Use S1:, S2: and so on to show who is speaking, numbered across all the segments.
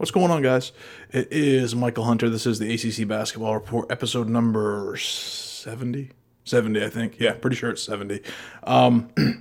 S1: What's going on, guys? It is Michael Hunter. This is the ACC Basketball Report, episode number 70. 70, I think. Yeah, pretty sure it's 70. Um, a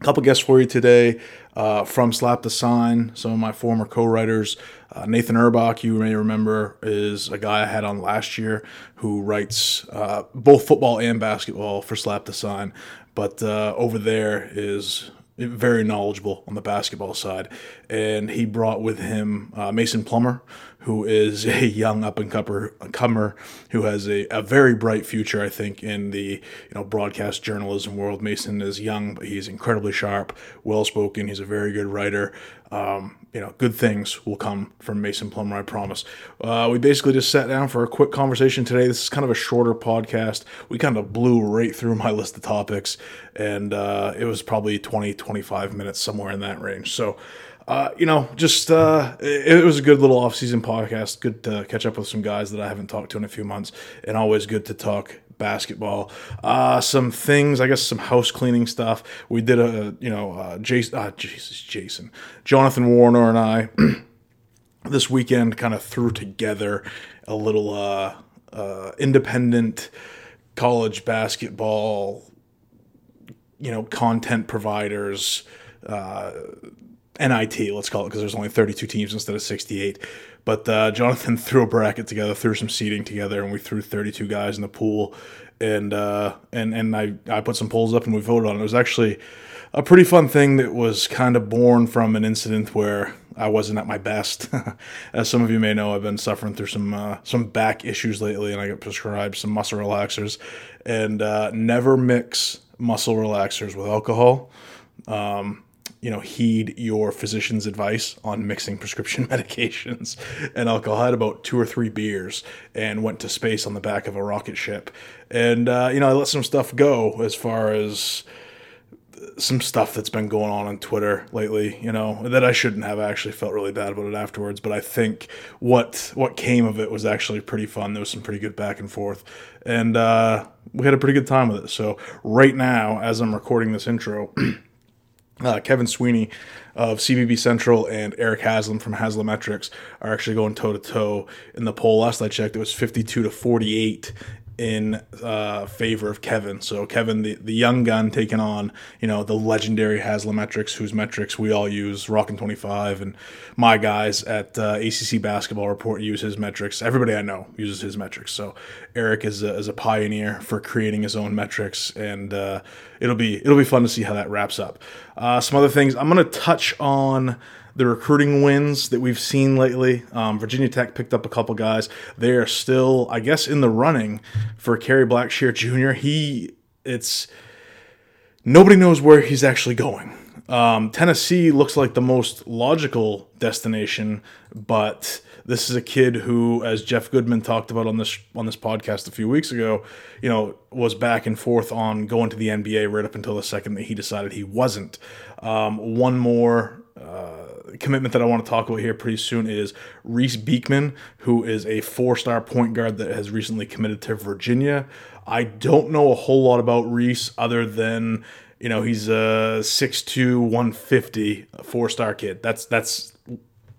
S1: couple guests for you today uh, from Slap the Sign, some of my former co writers. Uh, Nathan Erbach, you may remember, is a guy I had on last year who writes uh, both football and basketball for Slap the Sign. But uh, over there is very knowledgeable on the basketball side. And he brought with him uh, Mason Plummer, who is a young up and comer who has a, a very bright future, I think, in the you know broadcast journalism world. Mason is young, but he's incredibly sharp, well spoken. He's a very good writer. Um, you know, good things will come from Mason Plummer, I promise. Uh, we basically just sat down for a quick conversation today. This is kind of a shorter podcast. We kind of blew right through my list of topics, and uh, it was probably 20, 25 minutes, somewhere in that range. So, uh, you know, just uh, it, it, was a good little off-season podcast. Good to catch up with some guys that I haven't talked to in a few months, and always good to talk basketball. Uh, some things, I guess, some house cleaning stuff. We did a, you know, uh, Jason, uh, Jesus, Jason, Jonathan Warner and I this weekend kind of threw together a little uh, uh, independent college basketball, you know, content providers. Uh, NIT, let's call it, because there's only 32 teams instead of 68. But uh, Jonathan threw a bracket together, threw some seating together, and we threw 32 guys in the pool. And uh, and and I, I put some polls up and we voted on it. It was actually a pretty fun thing that was kind of born from an incident where I wasn't at my best. As some of you may know, I've been suffering through some uh, some back issues lately, and I got prescribed some muscle relaxers. And uh, never mix muscle relaxers with alcohol. Um, you know, heed your physician's advice on mixing prescription medications and alcohol. I had about two or three beers and went to space on the back of a rocket ship. And, uh, you know, I let some stuff go as far as some stuff that's been going on on Twitter lately, you know, that I shouldn't have. I actually felt really bad about it afterwards, but I think what what came of it was actually pretty fun. There was some pretty good back and forth, and uh, we had a pretty good time with it. So right now, as I'm recording this intro. Uh, Kevin Sweeney of CBB Central and Eric Haslam from Haslametrics are actually going toe to toe in the poll. Last I checked, it was 52 to 48 in uh, favor of Kevin. So Kevin, the, the young gun, taking on you know the legendary Haslametrics, whose metrics we all use, Rockin' Twenty Five, and my guys at uh, ACC Basketball Report use his metrics. Everybody I know uses his metrics. So Eric is a, is a pioneer for creating his own metrics, and uh, it'll be it'll be fun to see how that wraps up. Uh, some other things I'm going to touch on the recruiting wins that we've seen lately. Um, Virginia Tech picked up a couple guys. They are still, I guess, in the running for Kerry Blackshear Jr. He, it's nobody knows where he's actually going. Um, Tennessee looks like the most logical destination, but this is a kid who, as Jeff Goodman talked about on this on this podcast a few weeks ago, you know, was back and forth on going to the NBA right up until the second that he decided he wasn't. Um, one more uh, commitment that I want to talk about here pretty soon is Reece Beekman, who is a four star point guard that has recently committed to Virginia. I don't know a whole lot about Reese other than, you know, he's a 6'2, 150 four star kid. That's, that's,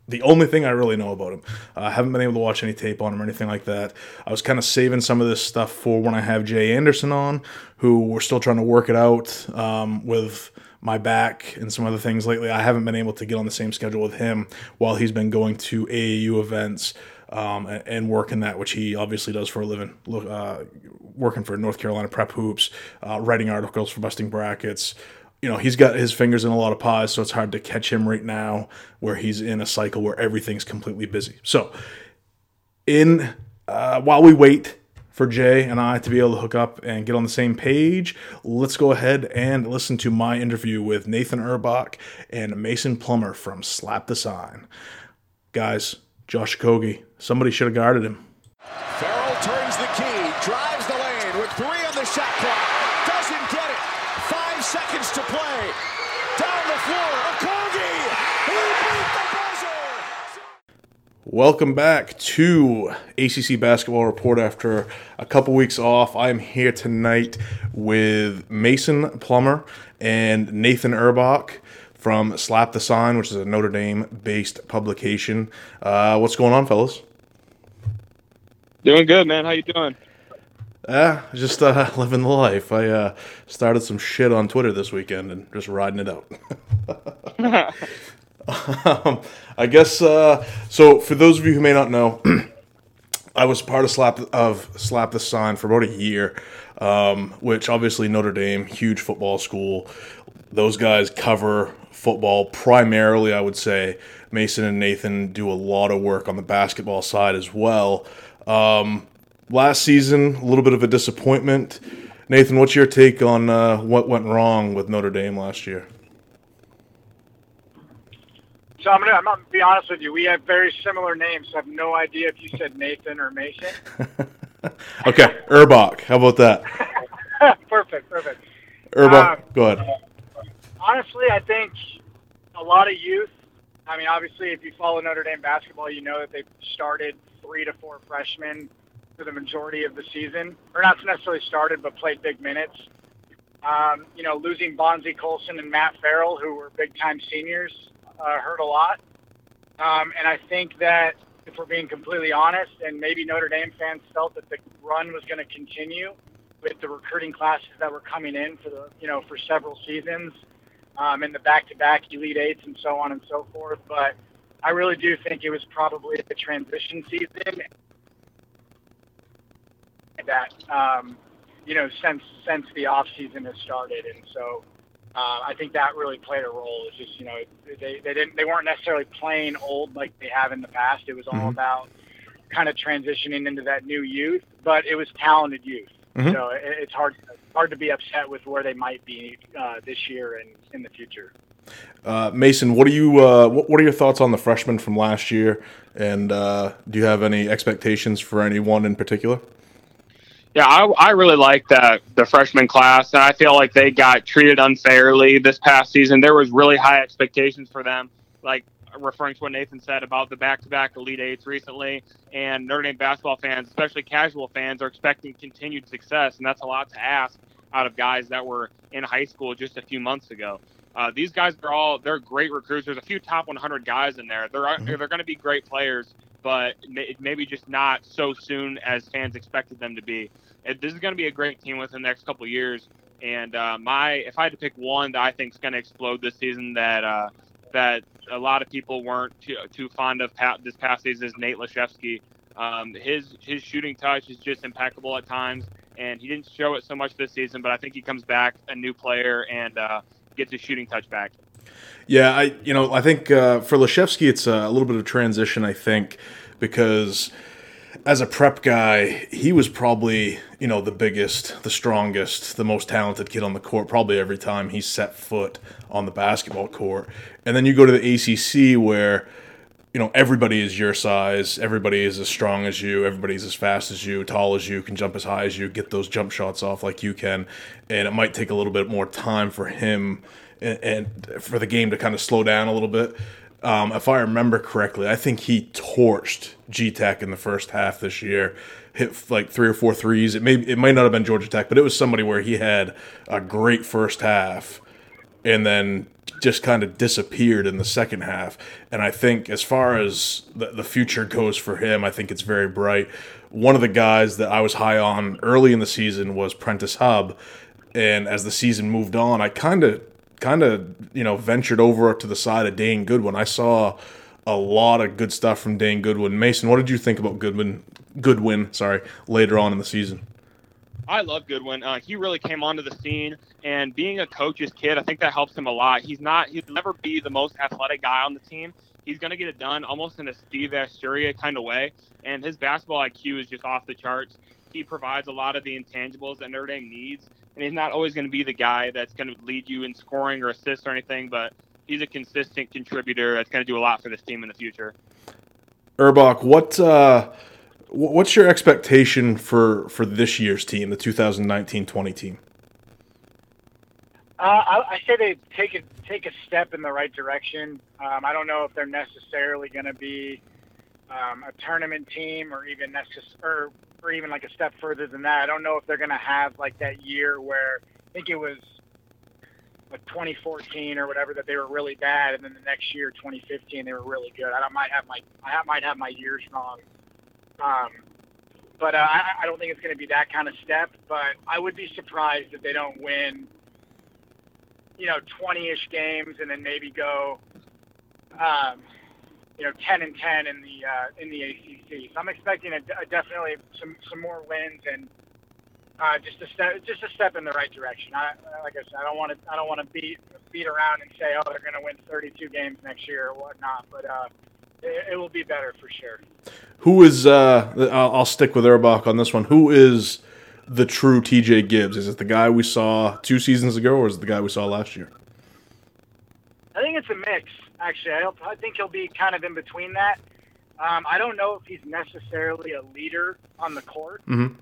S1: the only thing I really know about him. Uh, I haven't been able to watch any tape on him or anything like that. I was kind of saving some of this stuff for when I have Jay Anderson on, who we're still trying to work it out um, with my back and some other things lately. I haven't been able to get on the same schedule with him while he's been going to AAU events um, and, and working that, which he obviously does for a living, uh, working for North Carolina Prep Hoops, uh, writing articles for Busting Brackets. You know, he's got his fingers in a lot of pies, so it's hard to catch him right now where he's in a cycle where everything's completely busy. So, in uh, while we wait for Jay and I to be able to hook up and get on the same page, let's go ahead and listen to my interview with Nathan Erbach and Mason Plummer from Slap the Sign. Guys, Josh Okogie, somebody should have guarded him
S2: turns the key, drives the lane with three on the shot clock. Doesn't get it. Five seconds to play. Down the floor,
S1: Welcome back to ACC Basketball Report after a couple weeks off. I am here tonight with Mason Plummer and Nathan Erbach from Slap the Sign, which is a Notre Dame based publication. Uh, what's going on, fellas?
S3: Doing good, man. How you doing?
S1: Uh, just uh, living the life. I uh, started some shit on Twitter this weekend and just riding it out. um, I guess uh, so. For those of you who may not know, I was part of Slap of Slap the Sign for about a year, um, which obviously Notre Dame, huge football school. Those guys cover football primarily. I would say Mason and Nathan do a lot of work on the basketball side as well. Um, last season, a little bit of a disappointment. Nathan, what's your take on uh, what went wrong with Notre Dame last year?
S4: So I'm gonna, I'm gonna be honest with you. We have very similar names. So I have no idea if you said Nathan or Mason.
S1: okay, Erbach. How about that?
S4: perfect, perfect.
S1: Erbach, um, go ahead.
S4: Honestly, I think a lot of youth. I mean, obviously, if you follow Notre Dame basketball, you know that they've started three to four freshmen for the majority of the season, or not necessarily started, but played big minutes. Um, you know, losing Bonzi Colson and Matt Farrell, who were big time seniors, uh, hurt a lot. Um, and I think that if we're being completely honest, and maybe Notre Dame fans felt that the run was going to continue with the recruiting classes that were coming in for the you know for several seasons, um, in the back-to-back Elite Eights and so on and so forth. But I really do think it was probably a transition season that um, you know since since the off season has started, and so uh, I think that really played a role. It's just you know they they didn't they weren't necessarily playing old like they have in the past. It was all mm-hmm. about kind of transitioning into that new youth, but it was talented youth. Mm-hmm. So it, it's hard hard to be upset with where they might be uh, this year and in the future.
S1: Uh, Mason, what are you? Uh, what are your thoughts on the freshmen from last year? And uh, do you have any expectations for anyone in particular?
S3: Yeah, I, I really like that the freshman class, and I feel like they got treated unfairly this past season. There was really high expectations for them, like referring to what Nathan said about the back-to-back Elite Eights recently, and Notre Dame basketball fans, especially casual fans, are expecting continued success, and that's a lot to ask out of guys that were in high school just a few months ago. Uh, these guys are all they're great recruits. There's a few top 100 guys in there. They're mm-hmm. they're going to be great players, but maybe just not so soon as fans expected them to be. This is going to be a great team within the next couple years. And uh, my, if I had to pick one that I think is going to explode this season, that uh, that a lot of people weren't too, too fond of this past season, is Nate Laszewski. Um, his his shooting touch is just impeccable at times, and he didn't show it so much this season. But I think he comes back a new player and uh, gets his shooting touch back.
S1: Yeah, I you know I think uh, for Laszewski it's a little bit of transition. I think because as a prep guy, he was probably, you know, the biggest, the strongest, the most talented kid on the court probably every time he set foot on the basketball court. And then you go to the ACC where, you know, everybody is your size, everybody is as strong as you, everybody's as fast as you, tall as you, can jump as high as you, get those jump shots off like you can. And it might take a little bit more time for him and, and for the game to kind of slow down a little bit. Um, if I remember correctly, I think he torched G Tech in the first half this year. Hit like three or four threes. It may it might not have been Georgia Tech, but it was somebody where he had a great first half, and then just kind of disappeared in the second half. And I think as far as the, the future goes for him, I think it's very bright. One of the guys that I was high on early in the season was Prentiss Hubb, and as the season moved on, I kind of kind of you know ventured over to the side of Dane Goodwin. I saw a lot of good stuff from Dane Goodwin. Mason, what did you think about Goodwin? Goodwin, sorry, later on in the season.
S3: I love Goodwin. Uh, he really came onto the scene, and being a coach's kid, I think that helps him a lot. He's not, he'll never be the most athletic guy on the team. He's going to get it done almost in a Steve Vasturia kind of way, and his basketball IQ is just off the charts. He provides a lot of the intangibles that Notre Dame needs, and he's not always going to be the guy that's going to lead you in scoring or assists or anything, but he's a consistent contributor that's going to do a lot for this team in the future.
S1: Erbach, what uh, what's your expectation for for this year's team, the 2019-20 team?
S4: Uh, I, I, say they take a take a step in the right direction. Um, I don't know if they're necessarily going to be um, a tournament team or even necess- or or even like a step further than that. I don't know if they're going to have like that year where I think it was like 2014 or whatever that they were really bad, and then the next year, 2015, they were really good. I might have my I might have my years wrong, um, but uh, I, I don't think it's going to be that kind of step. But I would be surprised if they don't win, you know, 20ish games and then maybe go, um, you know, 10 and 10 in the uh, in the ACC. So I'm expecting a, a definitely some some more wins and uh, just a step, just a step in the right direction. I, like I said, I don't want to, I don't want to beat beat around and say, oh, they're going to win 32 games next year or whatnot. But uh, it, it will be better for sure.
S1: Who is? Uh, I'll, I'll stick with Erbach on this one. Who is the true TJ Gibbs? Is it the guy we saw two seasons ago, or is it the guy we saw last year?
S4: I think it's a mix. Actually, I, don't, I think he'll be kind of in between that. Um, I don't know if he's necessarily a leader on the court.
S1: Mm-hmm.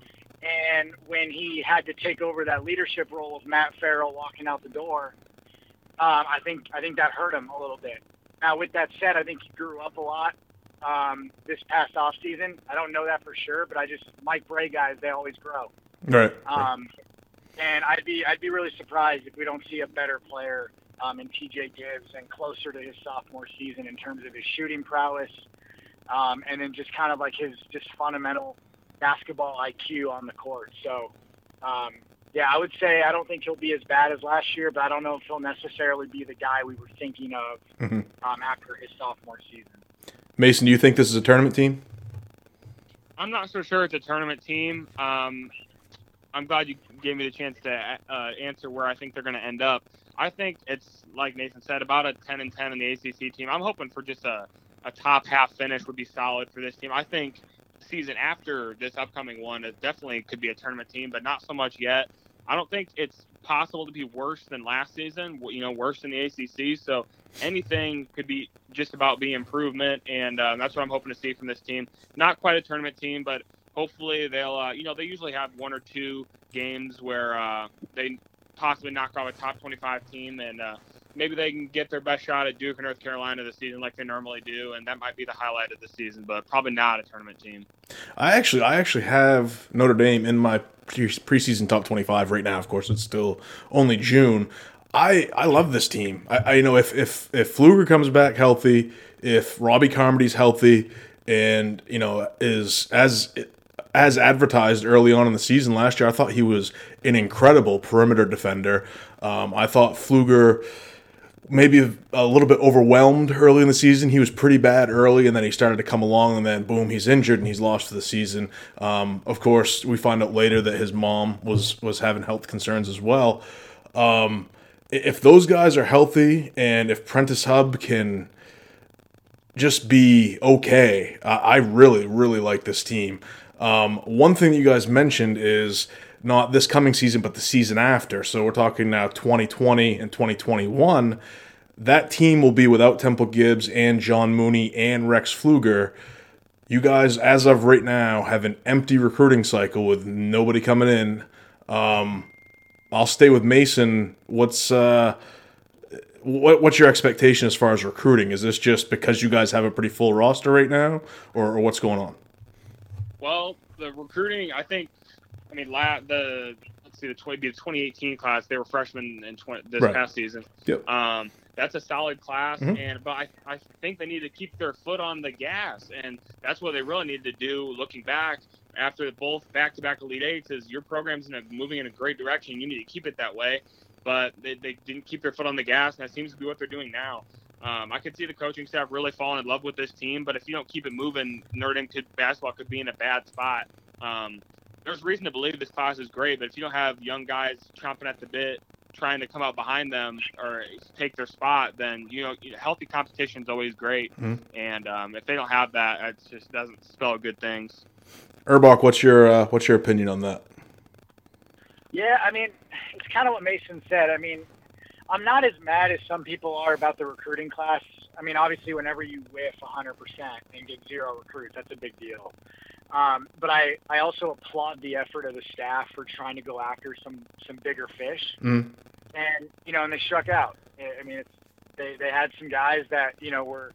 S4: And when he had to take over that leadership role of Matt Farrell walking out the door, um, I think I think that hurt him a little bit. Now, with that said, I think he grew up a lot um, this past off season. I don't know that for sure, but I just Mike Brey guys they always grow.
S1: Right.
S4: Um, and I'd be I'd be really surprised if we don't see a better player um, in TJ Gibbs and closer to his sophomore season in terms of his shooting prowess, um, and then just kind of like his just fundamental basketball IQ on the court. So, um, yeah, I would say I don't think he'll be as bad as last year, but I don't know if he'll necessarily be the guy we were thinking of
S1: mm-hmm.
S4: um, after his sophomore season.
S1: Mason, do you think this is a tournament team?
S3: I'm not so sure it's a tournament team. Um, I'm glad you gave me the chance to uh, answer where I think they're going to end up. I think it's like Nathan said, about a 10 and 10 in the ACC team. I'm hoping for just a, a top half finish would be solid for this team. I think season after this upcoming one, it definitely could be a tournament team, but not so much yet. I don't think it's possible to be worse than last season. You know, worse than the ACC. So anything could be just about be improvement, and uh, that's what I'm hoping to see from this team. Not quite a tournament team, but hopefully they'll. Uh, you know, they usually have one or two games where uh, they possibly knock off a top 25 team, and uh, maybe they can get their best shot at Duke or North Carolina this season, like they normally do, and that might be the highlight of the season. But probably not a tournament team.
S1: I actually, I actually have Notre Dame in my preseason top 25 right now. Of course, it's still only June. I, I love this team. I, I you know if if if Pfluger comes back healthy, if Robbie Carmody's healthy, and you know is as as advertised early on in the season last year, I thought he was an incredible perimeter defender. Um, I thought Pfluger maybe a little bit overwhelmed early in the season. He was pretty bad early, and then he started to come along, and then boom, he's injured and he's lost for the season. Um, of course, we find out later that his mom was was having health concerns as well. Um, if those guys are healthy, and if Prentiss Hubb can just be okay, I really, really like this team. Um, one thing that you guys mentioned is not this coming season, but the season after. So we're talking now 2020 and 2021. That team will be without Temple Gibbs and John Mooney and Rex Pfluger. You guys, as of right now, have an empty recruiting cycle with nobody coming in. Um, I'll stay with Mason. What's uh, what, what's your expectation as far as recruiting? Is this just because you guys have a pretty full roster right now, or, or what's going on?
S3: Well, the recruiting, I think I mean, la- the let's see, the 20, the 2018 class, they were freshmen in 20, this right. past season.
S1: Yep.
S3: Um, that's a solid class, mm-hmm. and but I, I think they need to keep their foot on the gas, and that's what they really need to do. Looking back after both back-to-back Elite Eights, is your program's in a, moving in a great direction. You need to keep it that way, but they, they didn't keep their foot on the gas, and that seems to be what they're doing now. Um, I could see the coaching staff really falling in love with this team, but if you don't keep it moving, Notre Dame could, basketball could be in a bad spot. Um, there's reason to believe this class is great, but if you don't have young guys chomping at the bit, trying to come out behind them or take their spot, then you know healthy competition is always great. Mm-hmm. And um, if they don't have that, it just doesn't spell good things.
S1: Erbach, what's your uh, what's your opinion on that?
S4: Yeah, I mean, it's kind of what Mason said. I mean, I'm not as mad as some people are about the recruiting class. I mean, obviously, whenever you whiff 100% and get zero recruits, that's a big deal. Um, but I, I also applaud the effort of the staff for trying to go after some some bigger fish.
S1: Mm.
S4: And you know, and they struck out. I mean, it's, they they had some guys that you know were,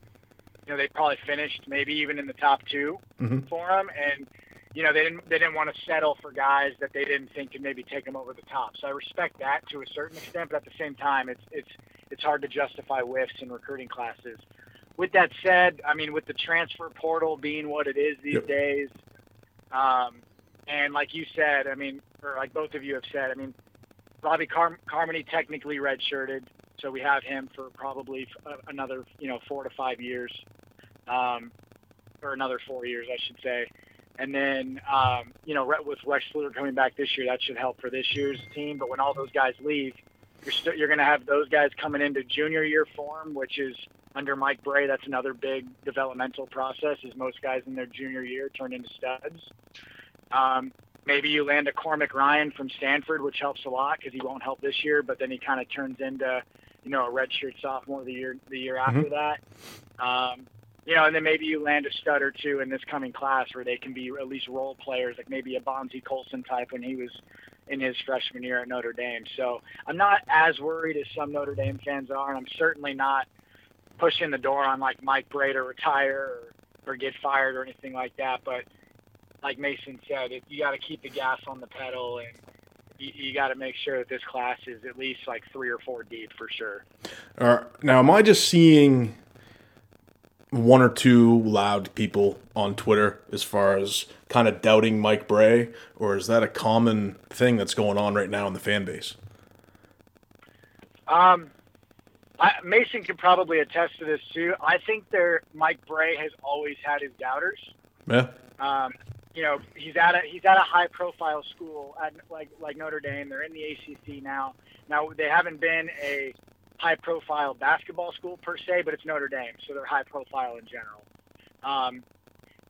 S4: you know, they probably finished maybe even in the top 2
S1: mm-hmm.
S4: for them. And you know, they didn't they didn't want to settle for guys that they didn't think could maybe take them over the top. So I respect that to a certain extent, but at the same time, it's it's it's hard to justify whiffs in recruiting classes. With that said, I mean, with the transfer portal being what it is these
S1: Yep.
S4: days, um, and like you said, I mean, or like both of you have said, I mean, Robbie Car- Carmody technically redshirted, so we have him for probably f- uh, another, you know, four to five years, um, or another four years, I should say. And then, um, you know, with Rex Pfluger coming back this year, that should help for this year's team. But when all those guys leave, you're still you're going to have those guys coming into junior year form, which is under Mike Brey. That's another big developmental process. Is most guys in their junior year turn into studs. Um, maybe you land a Cormac Ryan from Stanford, which helps a lot because he won't help this year, but then he kind of turns into, you know, a redshirt sophomore the year the year after that. Um, you know, and then maybe you land a stud or two in this coming class where they can be at least role players, like maybe a Bonzi Colson type when he was in his freshman year at Notre Dame. So I'm not as worried as some Notre Dame fans are, and I'm certainly not pushing the door on like Mike Brey to retire or, or get fired or anything like that. But like Mason said, it, you got to keep the gas on the pedal and you, you got to make sure that this class is at least like three or four deep for sure.
S1: Or, now, am I just seeing one or two loud people on Twitter as far as kind of doubting Mike Brey, or is that a common thing that's going on right now in the fan base?
S4: Um, I, Mason could probably attest to this too. I think there Mike Brey has always had his doubters.
S1: Yeah.
S4: Um, you know, he's at a he's at a high profile school at like like Notre Dame. They're in the ACC now. Now they haven't been a high profile basketball school per se, but it's Notre Dame, so they're high profile in general. Um,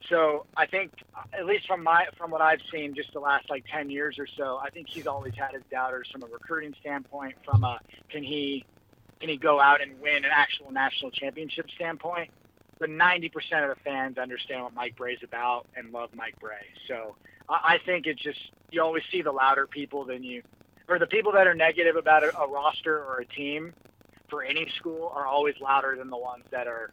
S4: so I think, at least from my from what I've seen, just the last like ten years or so, I think he's always had his doubters from a recruiting standpoint, from a can he can he go out and win an actual national championship standpoint. But 90% of the fans understand what Mike Brey's about and love Mike Brey. So I, I think it's just you always see the louder people than you, or the people that are negative about a, a roster or a team for any school are always louder than the ones that are,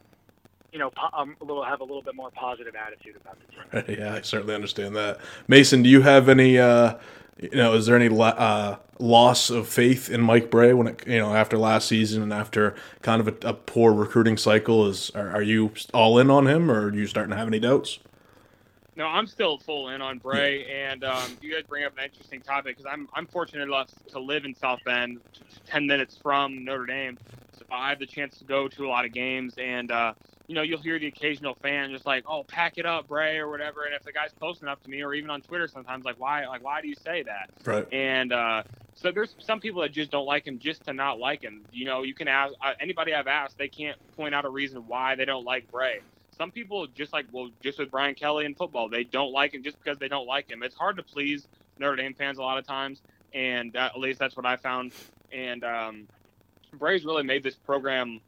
S4: you know, po- um, a little have a little bit more positive attitude about the team.
S1: yeah, I certainly understand that. Mason, do you have any? Uh, you know, is there any uh, loss of faith in Mike Brey when it you know after last season and after kind of a, a poor recruiting cycle? Is are, are you all in on him, or are you starting to have any doubts?
S3: No, I'm still full in on Brey, and um, you guys bring up an interesting topic because I'm I'm fortunate enough to live in South Bend, ten minutes from Notre Dame, so I have the chance to go to a lot of games, and uh, you know you'll hear the occasional fan just like, "Oh, pack it up, Brey," or whatever, and if the guy's close enough to me, or even on Twitter sometimes, like, "Why, like, why do you say that?"
S1: Right.
S3: And uh, so there's some people that just don't like him just to not like him. You know, you can ask uh, anybody I've asked, they can't point out a reason why they don't like Brey. Some people just like well, just with Brian Kelly in football, they don't like him just because they don't like him. It's hard to please Notre Dame fans a lot of times, and uh, at least that's what I found. And um, Brey's really made this program.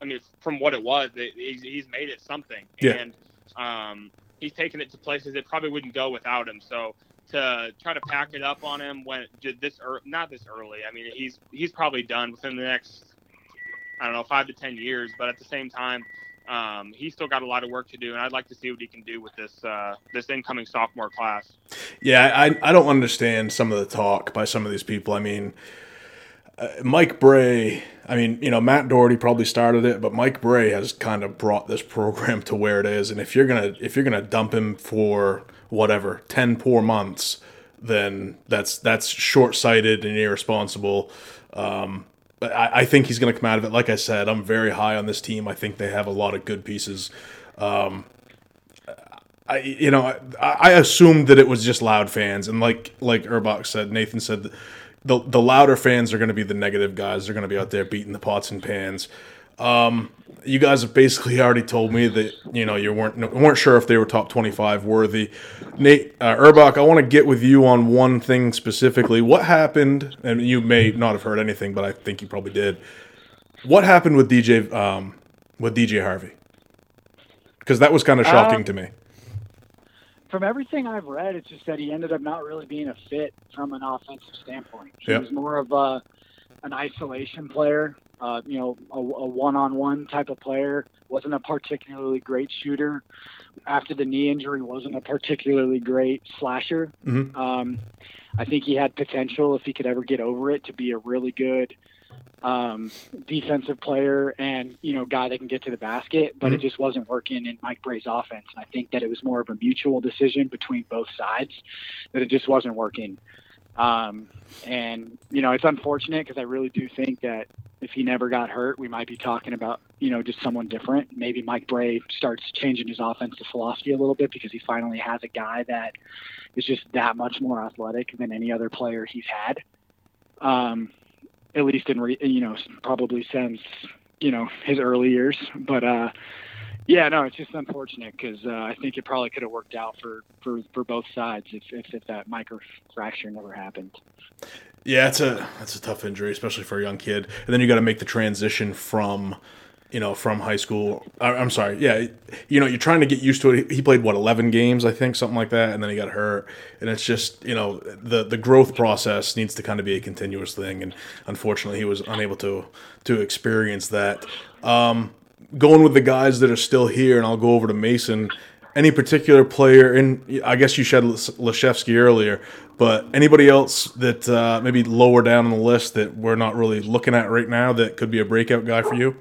S3: I mean, from what it was, it, he's, he's made it something,
S1: Yeah.
S3: and um, he's taken it to places it probably wouldn't go without him. So to try to pack it up on him when this ear not this early. I mean, he's he's probably done within the next I don't know five to ten years. But at the same time, um, he's still got a lot of work to do, and I'd like to see what he can do with this uh, this incoming sophomore class.
S1: Yeah, I I don't understand some of the talk by some of these people. I mean, uh, Mike Brey. I mean, you know, Matt Doherty probably started it, but Mike Brey has kind of brought this program to where it is. And if you're gonna if you're gonna dump him for whatever ten poor months, then that's that's short sighted and irresponsible. Um, I, I think he's going to come out of it. Like I said, I'm very high on this team. I think they have a lot of good pieces. Um, I you know I, I assumed that it was just loud fans, and like like Erbach said, Nathan said, the the louder fans are going to be the negative guys. They're going to be out there beating the pots and pans. Um, you guys have basically already told me that you know you weren't weren't sure if they were top twenty five worthy. Nate uh, Erbach, I want to get with you on one thing specifically. What happened? And you may not have heard anything, but I think you probably did. What happened with DJ um, with DJ Harvey? Because that was kind of shocking
S4: Um,
S1: to me.
S4: from everything I've read, it's just that he ended up not really being a fit from an offensive standpoint. He
S1: Yeah.
S4: was more of a an isolation player uh, you know, a, a one-on-one type of player. wasn't a particularly great shooter. After the knee injury, wasn't a particularly great slasher.
S1: Mhm.
S4: Um, I think he had potential if he could ever get over it to be a really good um, defensive player and you know guy that can get to the basket, but it just wasn't working in Mike Brey's offense. And I think that it was more of a mutual decision between both sides that it just wasn't working. Um, and you know it's unfortunate because I really do think that if he never got hurt, we might be talking about you know just someone different. Maybe Mike Brey starts changing his offensive philosophy a little bit because he finally has a guy that is just that much more athletic than any other player he's had. Um, at least in re- you know probably since you know his early years. But uh, yeah, no, it's just unfortunate because uh, I think it probably could have worked out for, for, for both sides if, if, if that micro fracture never happened.
S1: Yeah, it's a that's a tough injury, especially for a young kid. And then you got to make the transition from, you know, from high school. I, I'm sorry, yeah, you know, you're trying to get used to it. He played what 11 games, I think, something like that, and then he got hurt. And it's just, you know, the the growth process needs to kind of be a continuous thing. And unfortunately, he was unable to to experience that. Um, going with the guys that are still here, and I'll go over to Mason. Any particular player, and I guess you said Laszewski earlier, but anybody else that uh, maybe lower down on the list that we're not really looking at right now that could be a breakout guy for you?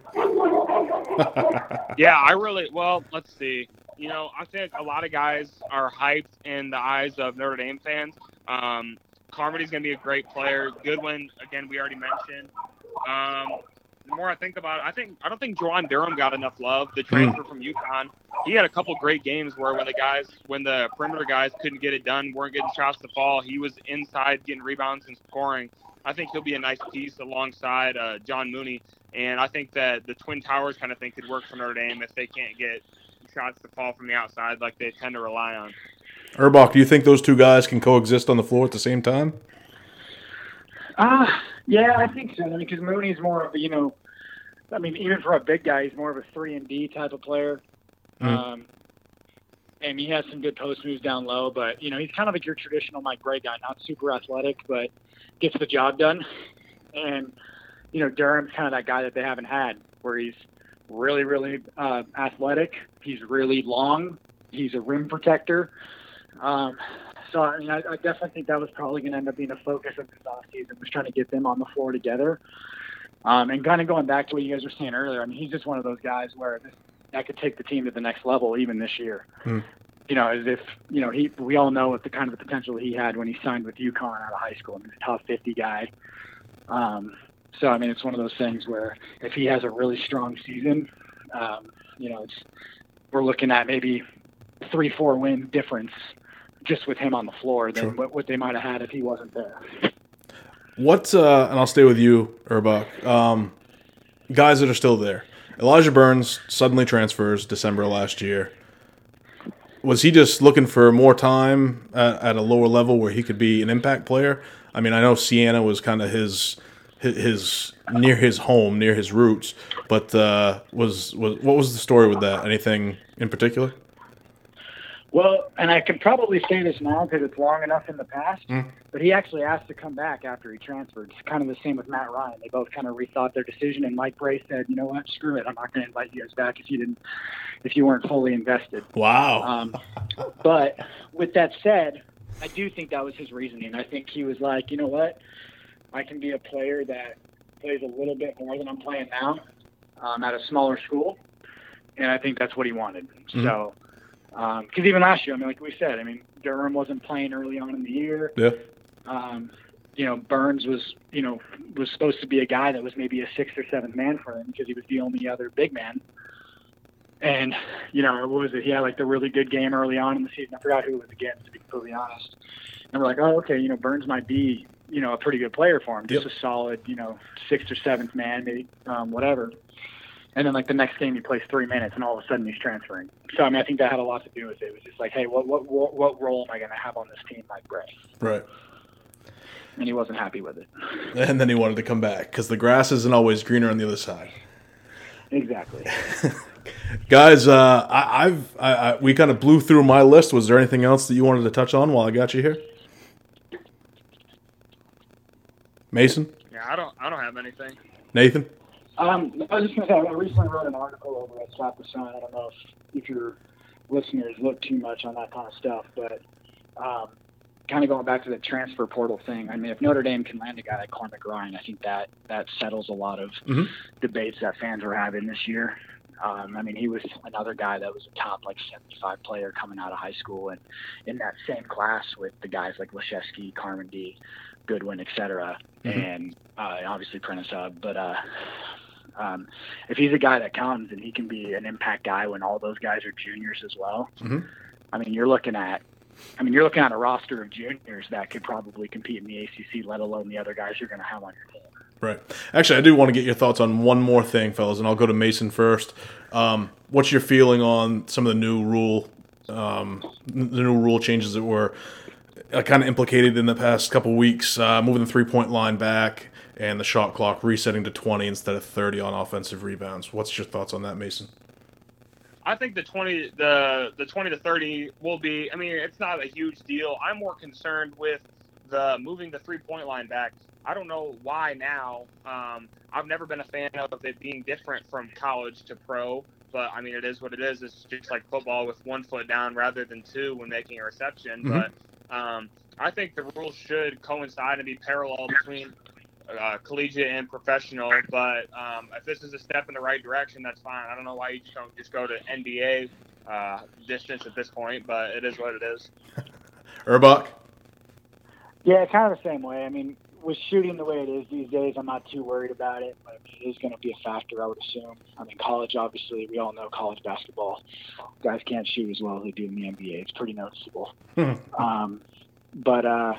S3: yeah, I really well. Let's see. You know, I think a lot of guys are hyped in the eyes of Notre Dame fans. Um, Carmody's going to be a great player. Goodwin, again, we already mentioned. Um, the more I think about it, I think I don't think Juwan Durham got enough love. The transfer from UConn, he had a couple great games where when the guys, when the perimeter guys couldn't get it done, weren't getting shots to fall, he was inside getting rebounds and scoring. I think he'll be a nice piece alongside uh, John Mooney, and I think that the Twin Towers kind of thing could work for Notre Dame if they can't get shots to fall from the outside like they tend to rely on.
S1: Erbach, do you think those two guys can coexist on the floor at the same time?
S4: Ah, uh, yeah, I think so. I mean, because Mooney's more of a, you know, I mean, even for a big guy, he's more of a three and D type of player. Mm. Um, and he has some good post moves down low, but you know, he's kind of like your traditional Mike Brey guy, not super athletic, but gets the job done. And you know, Durham's kind of that guy that they haven't had, where he's really, really uh, athletic. He's really long. He's a rim protector. Um, so I mean, I, I definitely think that was probably going to end up being a focus of this offseason was trying to get them on the floor together. Um, and kind of going back to what you guys were saying earlier, I mean, he's just one of those guys where this, that could take the team to the next level even this year.
S1: Hmm.
S4: You know, as if you know he. We all know what the kind of the potential he had when he signed with UConn out of high school. I mean, he's a top 50 guy. Um, so I mean, it's one of those things where if he has a really strong season, um, you know, it's we're looking at maybe three, four win difference just with him on the floor than
S1: Sure.
S4: what, what they might have had if he wasn't there.
S1: What, uh, and I'll stay with you, Erbach. Um, guys that are still there. Elijah Burns suddenly transfers December last year. Was he just looking for more time at, at a lower level where he could be an impact player? I mean, I know Siena was kind of his, his his near his home, near his roots, but uh, was was what was the story with that? Anything in particular?
S4: Well, and I can probably say this now because it's long enough in the past,
S1: Mm.
S4: but he actually asked to come back after he transferred. It's kind of the same with Matt Ryan. They both kind of rethought their decision, and Mike Brey said, "You know what? Screw it. I'm not going to invite you guys back if you didn't, if you weren't fully invested."
S1: Wow.
S4: Um, but with that said, I do think that was his reasoning. I think he was like, you know what, I can be a player that plays a little bit more than I'm playing now um, at a smaller school, and I think that's what he wanted.
S1: Mhm.
S4: So, because even last year, I mean, like we said, I mean, Durham wasn't playing early on in the year.
S1: yeah.
S4: Um, you know, Burns was, you know, was supposed to be a guy that was maybe a sixth or seventh man for him because he was the only other big man. And, you know, what was it? He had like the really good game early on in the season. I forgot who it was against, to be completely honest. And we're like, oh, okay, you know, Burns might be, you know, a pretty good player for him. Just
S1: Yep.
S4: a solid, you know, sixth or seventh man, maybe, um, whatever. And then like the next game he plays three minutes and all of a sudden he's transferring. So I mean I think that had a lot to do with it. It was just like, hey, what what what, what role am I going to have on this team, Mike Brey?
S1: Right.
S4: And he wasn't happy with it.
S1: And then he wanted to come back because the grass isn't always greener on the other side.
S4: Exactly.
S1: Guys, uh, I, I've I, I, we kind of blew through my list. Was there anything else that you wanted to touch on while I got you here, Mason,
S3: Yeah, I don't I don't have anything.
S1: Nathan?
S4: Um, I was just going to say, I recently wrote an article over at Slap the Sign. I don't know if, if your listeners look too much on that kind of stuff, but um, kind of going back to the transfer portal thing. I mean, if Notre Dame can land a guy like Cormac Ryan, I think that that settles a lot of
S1: Mhm.
S4: debates that fans were having this year. Um, I mean, he was another guy that was a top like 75 player coming out of high school, and in that same class with the guys like Laszewski, Carmen D, Goodwin, et cetera,
S1: Mhm.
S4: and uh, obviously Prentiss Hubb. But uh, um, if he's a guy that comes and he can be an impact guy when all those guys are juniors as well,
S1: Mhm.
S4: I mean, you're looking at I mean, you're looking at a roster of juniors that could probably compete in the ACC, let alone the other guys you're going to have on your team.
S1: Right. Actually, I do want to get your thoughts on one more thing, fellas, and I'll go to Mason first. Um, what's your feeling on some of the new rule, um, the new rule changes that were uh, kind of implicated in the past couple weeks, uh, moving the three point line back and the shot clock resetting to 20 instead of 30 on offensive rebounds? What's your thoughts on that, Mason?
S3: I think the twenty the the twenty to thirty will be. I mean, it's not a huge deal. I'm more concerned with the moving the three point line back. I don't know why now. Um, I've never been a fan of it being different from college to pro, but I mean, it is what it is. It's just like football with one foot down rather than two when making a reception.
S1: Mhm.
S3: But um, I think the rules should coincide and be parallel between uh, collegiate and professional. But um, if this is a step in the right direction, that's fine. I don't know why you just don't just go to NBA uh, distance at this point, but it is what it is.
S1: Erbach?
S4: Yeah, kind of the same way. I mean, with shooting the way it is these days, I'm not too worried about it. But I mean, it is going to be a factor, I would assume. I mean, college, obviously, we all know college basketball guys can't shoot as well as they do in the NBA. It's pretty noticeable. um, but uh,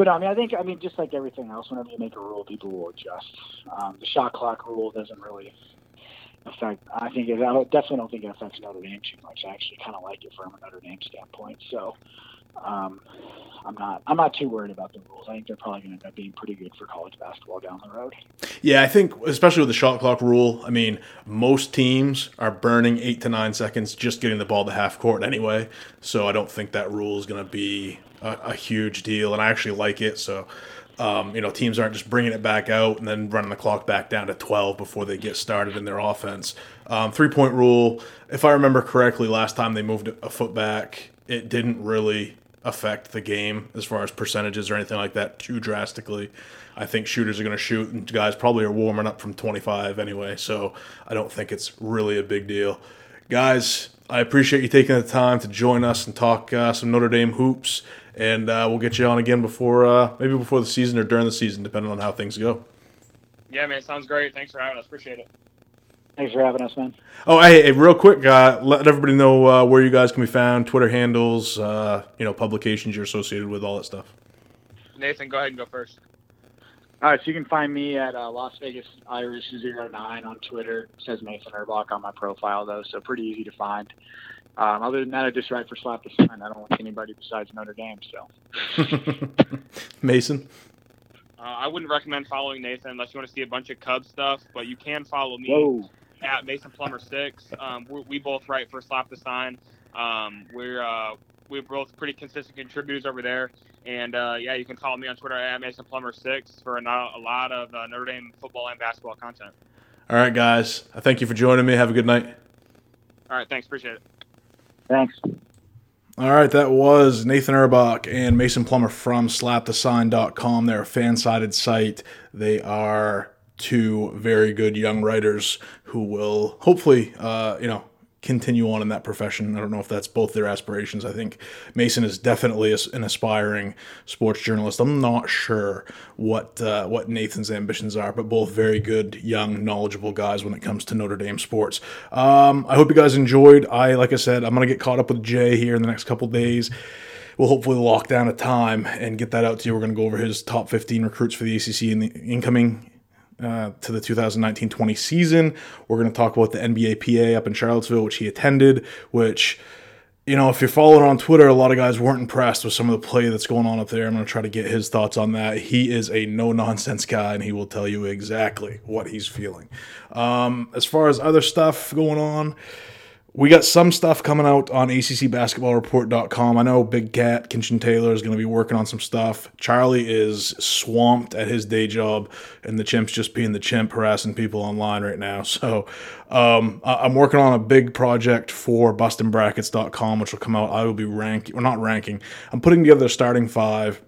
S4: but I mean, I think I mean, just like everything else, whenever you make a rule, people will adjust. Um, the shot clock rule doesn't really affect. I think it, I don't- definitely don't think it affects Notre Dame too much. I actually kind of like it from a Notre Dame standpoint. So. Um, I'm not. I'm not too worried about the rules. I think they're probably going to end up being pretty good for college basketball down the road.
S1: Yeah, I think especially with the shot clock rule, I mean, most teams are burning eight to nine seconds just getting the ball to half court anyway. So I don't think that rule is going to be a, a huge deal, and I actually like it. So. Um, you know, teams aren't just bringing it back out and then running the clock back down to 12 before they get started in their offense. Um, three point rule, if I remember correctly, last time they moved a foot back, it didn't really affect the game as far as percentages or anything like that too drastically. I think shooters are going to shoot, and guys probably are warming up from 25 anyway, so I don't think it's really a big deal. Guys, I appreciate you taking the time to join us and talk uh, some Notre Dame hoops, and uh, we'll get you on again before uh, maybe before the season or during the season, depending on how things go.
S3: Yeah, man, sounds great. Thanks for having us. Appreciate it.
S4: Thanks for having us, man.
S1: Oh, hey, hey real quick, uh, let everybody know uh, where you guys can be found, Twitter handles, uh, you know, publications you're associated with, all that stuff.
S3: Nathan, go ahead and go first.
S4: All right, so you can find me at uh, Las Vegas Irish 09 on Twitter. It says Nathan Erbach on my profile, though, so pretty easy to find. Um, other than that, I just write for Slap the sign. I don't like anybody besides Notre Dame, so.
S1: Mason.
S3: Uh, I wouldn't recommend following Nathan unless you want to see a bunch of Cubs stuff, but you can follow me
S4: Whoa.
S3: at Mason Plummer Six. Um, we, we both write for Slap the Sign. Um, we're uh, we're both pretty consistent contributors over there, and uh, yeah, you can follow me on Twitter at Mason Plummer Six for a, a lot of uh, Notre Dame football and basketball content.
S1: All right, guys. I thank you for joining me. Have a good night.
S3: All right, thanks, appreciate it.
S4: Thanks.
S1: All right, that was Nathan Erbach and Mason Plummer from slapthesign.com. They're a fan sided site. They are two very good young writers who will hopefully, uh, you know, continue on in that profession. I don't know if that's both their aspirations. I think Mason is definitely an aspiring sports journalist. I'm not sure what uh, what Nathan's ambitions are, but both very good, young, knowledgeable guys when it comes to Notre Dame sports. Um, I hope you guys enjoyed. I, like I said, I'm gonna get caught up with Jay here in the next couple days. We'll hopefully lock down a time and get that out to you. We're going to go over his top 15 recruits for the ACC in the incoming uh, to the 2019-20 season. We're going to talk about the NBA PA up in Charlottesville, which he attended. Which, you know, if you're following on Twitter, a lot of guys weren't impressed with some of the play that's going on up there. I'm going to try to get his thoughts on that. He is a no-nonsense guy, and he will tell you exactly what he's feeling. Um, as far as other stuff going on we got some stuff coming out on ACCBasketballReport.com. I know Big Cat Kinchin Taylor is going to be working on some stuff. Charlie is swamped at his day job, and the chimp's just being the chimp, harassing people online right now. So um, I'm working on a big project for BustingBrackets.com, which will come out. I will be ranking, or not ranking. I'm putting together a starting five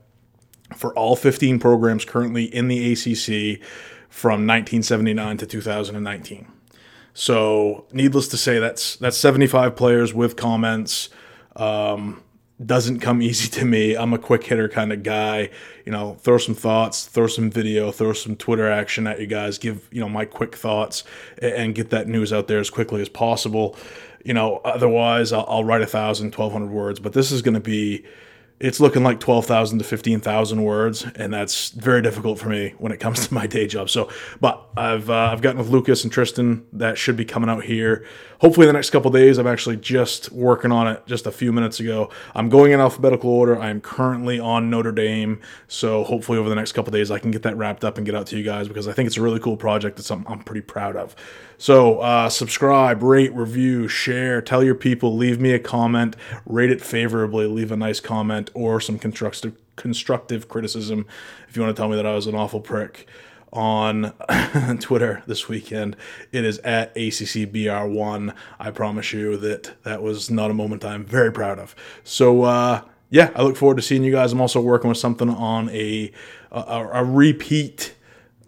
S1: for all 15 programs currently in the ACC from 1979 to 2019. So, needless to say, that's that's 75 players with comments. Um, doesn't come easy to me. I'm a quick hitter kind of guy. You know, throw some thoughts, throw some video, throw some Twitter action at you guys. Give you know my quick thoughts and get that news out there as quickly as possible. You know, otherwise I'll, I'll write a thousand, twelve hundred words. But this is going to be it's looking like 12,000 to 15,000 words, and that's very difficult for me when it comes to my day job. So, but I've uh, I've gotten with Lucas and Tristan. That should be coming out here. Hopefully, the next couple days. I'm actually just working on it just a few minutes ago. I'm going in alphabetical order. I'm currently on Notre Dame, so hopefully over the next couple days I can get that wrapped up and get out to you guys because I think it's a really cool project. It's something I'm pretty proud of. So, uh, subscribe, rate, review, share, tell your people, leave me a comment, rate it favorably, leave a nice comment or some constructive constructive criticism if you want to tell me that I was an awful prick on Twitter this weekend. It is at ACCBR1. I promise you that that was not a moment I'm very proud of. So, uh, yeah, I look forward to seeing you guys. I'm also working with something on a a, a repeat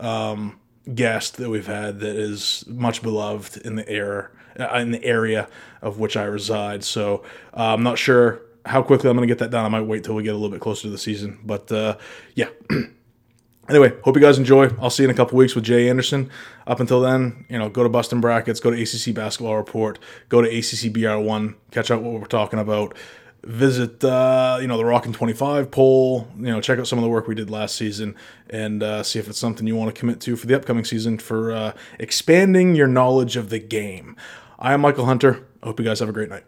S1: um, guest that we've had that is much beloved in the air uh, in the area of which I reside. So uh, I'm not sure how quickly I'm going to get that done. I might wait till we get a little bit closer to the season. But uh, yeah. anyway, hope you guys enjoy. I'll see you in a couple weeks with Jay Anderson. Up until then, you know, go to Busting Brackets, go to ACC Basketball Report, go to ACCBR1, catch up what we're talking about visit uh, you know the Rockin' 25 poll you know check out some of the work we did last season and uh, see if it's something you want to commit to for the upcoming season for uh, expanding your knowledge of the game. I am michael hunter. I hope you guys have a great night